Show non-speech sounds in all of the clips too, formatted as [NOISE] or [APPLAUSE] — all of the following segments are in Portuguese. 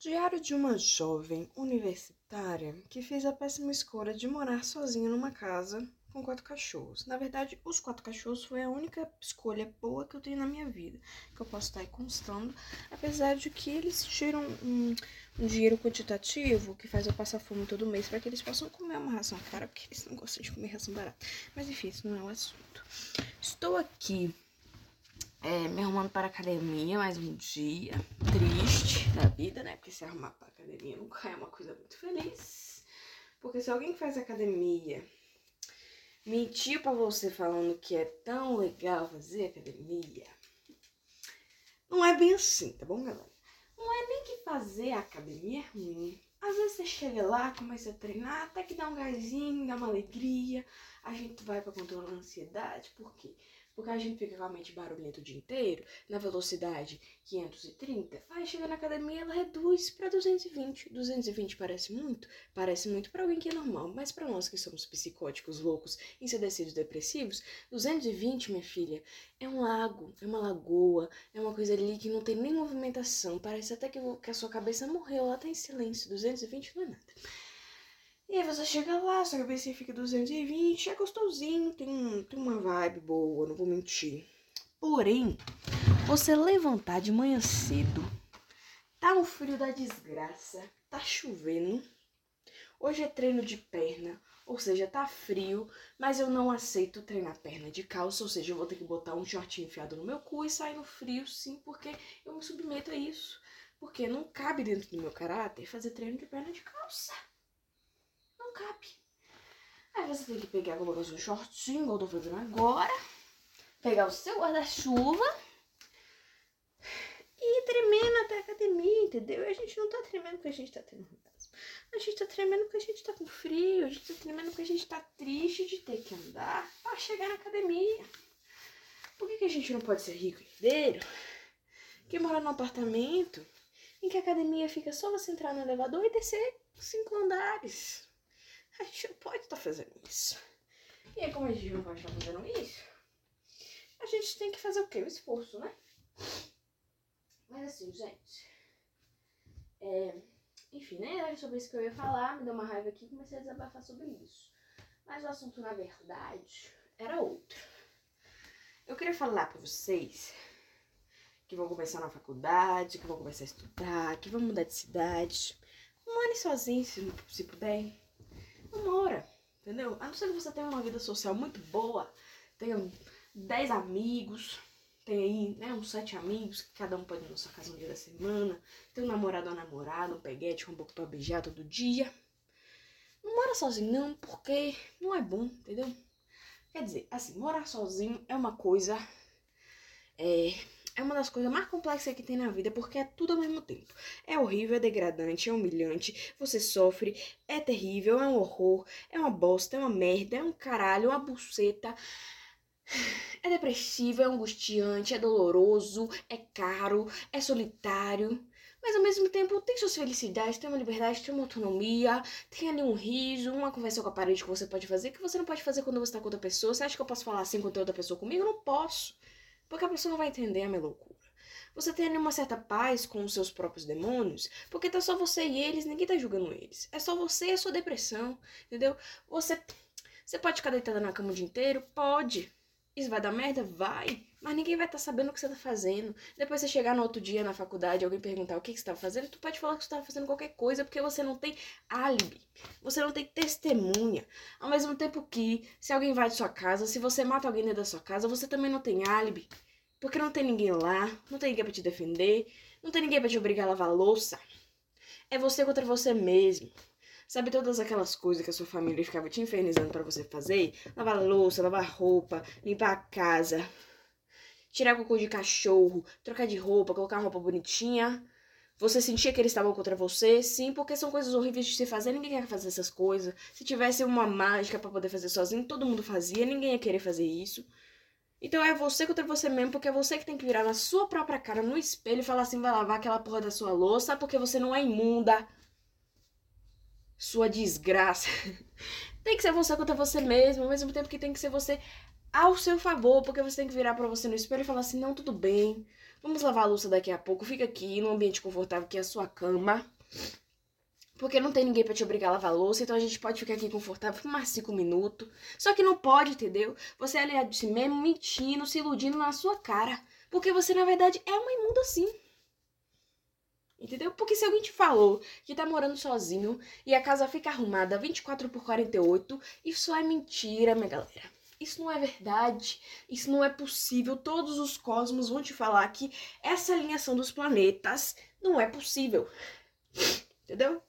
Diário de uma jovem universitária que fez a péssima escolha de morar sozinha numa casa com quatro cachorros. Na verdade, os quatro cachorros foi a única escolha boa que eu tenho na minha vida, que eu posso estar aí constando, apesar de que eles tiram um, um dinheiro quantitativo que faz eu passar fome todo mês para que eles possam comer uma ração cara, porque eles não gostam de comer ração barata. Mas enfim, isso não é o assunto. Estou aqui é, me arrumando para academia mais um dia triste da vida, né? Porque se arrumar para academia nunca é uma coisa muito feliz. Porque se alguém faz academia mentiu para você falando que é tão legal fazer academia, não é bem assim, tá bom, galera? Não é nem que fazer academia é ruim. Às vezes você chega lá, começa a treinar, até que dá um gásinho, dá uma alegria, a gente vai para controlar a ansiedade, por quê? Porque a gente fica com a mente barulhenta o dia inteiro, na velocidade 530, aí chega na academia ela reduz para 220. 220 parece muito? Parece muito para alguém que é normal, mas para nós que somos psicóticos, loucos, ensandecidos, depressivos, 220, minha filha, é um lago, é uma lagoa, é uma coisa ali que não tem nem movimentação, parece até que, que a sua cabeça morreu, ela tá em silêncio. 220 não é nada. E aí você chega lá, sua cabeça fica 220, é gostosinho, tem, tem uma vibe boa, não vou mentir. Porém, você levantar de manhã cedo, tá um frio da desgraça, tá chovendo, hoje é treino de perna, ou seja, tá frio, mas eu não aceito treinar perna de calça, ou seja, eu vou ter que botar um shortinho enfiado no meu cu e sair no frio, sim, porque eu me submeto a isso. Porque não cabe dentro do meu caráter fazer treino de perna de calça não cabe. Aí você tem que pegar, colocar seu shortinho, igual eu tô fazendo agora. Pegar o seu guarda-chuva. E ir tremendo até a academia, entendeu? E a gente não tá tremendo porque a gente tá orgasmo. A gente tá tremendo porque a gente tá com frio. A gente tá tremendo porque a gente tá triste de ter que andar pra chegar na academia. Por que, que a gente não pode ser rico e herdeiro? Que mora num apartamento em que a academia fica só você entrar no elevador e descer cinco andares. A gente não pode estar tá fazendo isso. E aí, como a gente não pode estar tá fazendo isso, a gente tem que fazer o quê? O esforço, né? Mas assim, gente. É, enfim, nem era sobre isso que eu ia falar, me deu uma raiva aqui e comecei a desabafar sobre isso. Mas o assunto, na verdade, era outro. Eu queria falar pra vocês que vão começar na faculdade, que vão começar a estudar, que vão mudar de cidade. More sozinho, se, se puder não mora, entendeu? A não ser que você tenha uma vida social muito boa, tenha 10 amigos, tem aí, né, uns sete amigos, que cada um pode ir na sua casa um dia da semana, tem um namorado ou namorada, um peguete um pouco pra beijar todo dia. Não mora sozinho não, porque não é bom, entendeu? Quer dizer, assim, morar sozinho é uma coisa é, é uma das coisas mais complexas que tem na vida, porque é tudo ao mesmo tempo. É horrível, é degradante, é humilhante, você sofre, é terrível, é um horror, é uma bosta, é uma merda, é um caralho, é uma buceta. É depressivo, é angustiante, é doloroso, é caro, é solitário. Mas ao mesmo tempo tem suas felicidades, tem uma liberdade, tem uma autonomia, tem ali um riso, uma conversa com a parede que você pode fazer, que você não pode fazer quando você tá com outra pessoa. Você acha que eu posso falar assim com outra pessoa comigo? Eu não posso. Porque a pessoa não vai entender a minha loucura. Você tem uma certa paz com os seus próprios demônios, porque tá só você e eles, ninguém tá julgando eles. É só você e a sua depressão, entendeu? Você, você pode ficar deitada na cama o dia inteiro? Pode. Isso vai dar merda? Vai. Mas ninguém vai estar tá sabendo o que você tá fazendo. Depois você chegar no outro dia na faculdade alguém perguntar o que, que você tá fazendo, tu pode falar que você tá fazendo qualquer coisa, porque você não tem álibi. Você não tem testemunha. Ao mesmo tempo que, se alguém vai de sua casa, se você mata alguém dentro da sua casa, você também não tem álibi. Porque não tem ninguém lá, não tem ninguém pra te defender, não tem ninguém pra te obrigar a lavar louça. É você contra você mesmo. Sabe todas aquelas coisas que a sua família ficava te infernizando para você fazer? Lavar louça, lavar roupa, limpar a casa, tirar cocô de cachorro, trocar de roupa, colocar roupa bonitinha. Você sentia que eles estavam contra você? Sim, porque são coisas horríveis de se fazer, ninguém quer fazer essas coisas. Se tivesse uma mágica para poder fazer sozinho, todo mundo fazia, ninguém ia querer fazer isso. Então é você contra você mesmo, porque é você que tem que virar na sua própria cara no espelho e falar assim: vai lavar aquela porra da sua louça porque você não é imunda sua desgraça. [LAUGHS] tem que ser você contra você mesmo, ao mesmo tempo que tem que ser você ao seu favor, porque você tem que virar para você no espelho e falar assim: não, tudo bem, vamos lavar a louça daqui a pouco, fica aqui num ambiente confortável que é a sua cama. Porque não tem ninguém para te obrigar a lavar louça, então a gente pode ficar aqui confortável por mais cinco minutos. Só que não pode, entendeu? Você é aliado de si mesmo, mentindo, se iludindo na sua cara. Porque você, na verdade, é uma imunda sim. Entendeu? Porque se alguém te falou que tá morando sozinho e a casa fica arrumada 24 por 48, isso é mentira, minha galera. Isso não é verdade, isso não é possível. Todos os cosmos vão te falar que essa alinhação dos planetas não é possível. Entendeu?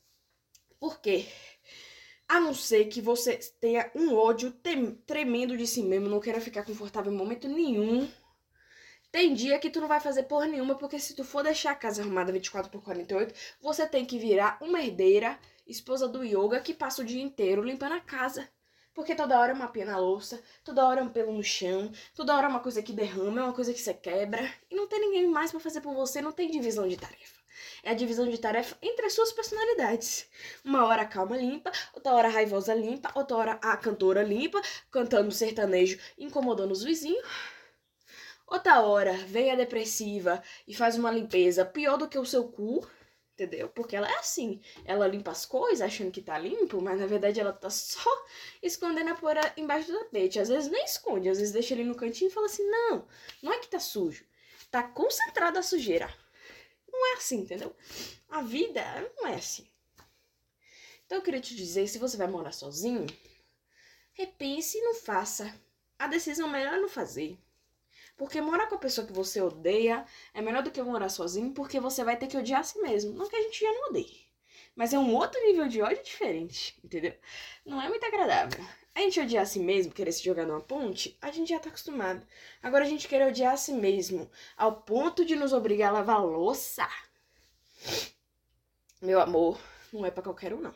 Por quê? A não ser que você tenha um ódio tremendo de si mesmo, não queira ficar confortável em momento nenhum. Tem dia que tu não vai fazer porra nenhuma, porque se tu for deixar a casa arrumada 24 por 48, você tem que virar uma herdeira, esposa do yoga, que passa o dia inteiro limpando a casa. Porque toda hora é uma pia na louça, toda hora é um pelo no chão, toda hora é uma coisa que derrama, é uma coisa que você quebra. E não tem ninguém mais para fazer por você, não tem divisão de tarefa. É a divisão de tarefa entre as suas personalidades. Uma hora calma limpa, outra hora raivosa limpa, outra hora a cantora limpa, cantando sertanejo, incomodando os vizinhos. Outra hora vem a depressiva e faz uma limpeza pior do que o seu cu, entendeu? Porque ela é assim. Ela limpa as coisas achando que tá limpo, mas na verdade ela tá só [LAUGHS] escondendo a poeira embaixo do tapete. Às vezes nem esconde, às vezes deixa ele no cantinho e fala assim: não, não é que tá sujo. Tá concentrada a sujeira. Não é assim, entendeu? A vida não é assim. Então eu queria te dizer, se você vai morar sozinho, repense e não faça. A decisão melhor é não fazer. Porque morar com a pessoa que você odeia é melhor do que morar sozinho, porque você vai ter que odiar a si mesmo. Não que a gente já não odeie. Mas é um outro nível de ódio diferente, [LAUGHS] entendeu? Não é muito agradável. A gente odiar a si mesmo, querer se jogar numa ponte, a gente já tá acostumado. Agora a gente quer odiar a si mesmo, ao ponto de nos obrigar a lavar louça. Meu amor, não é para qualquer um, não.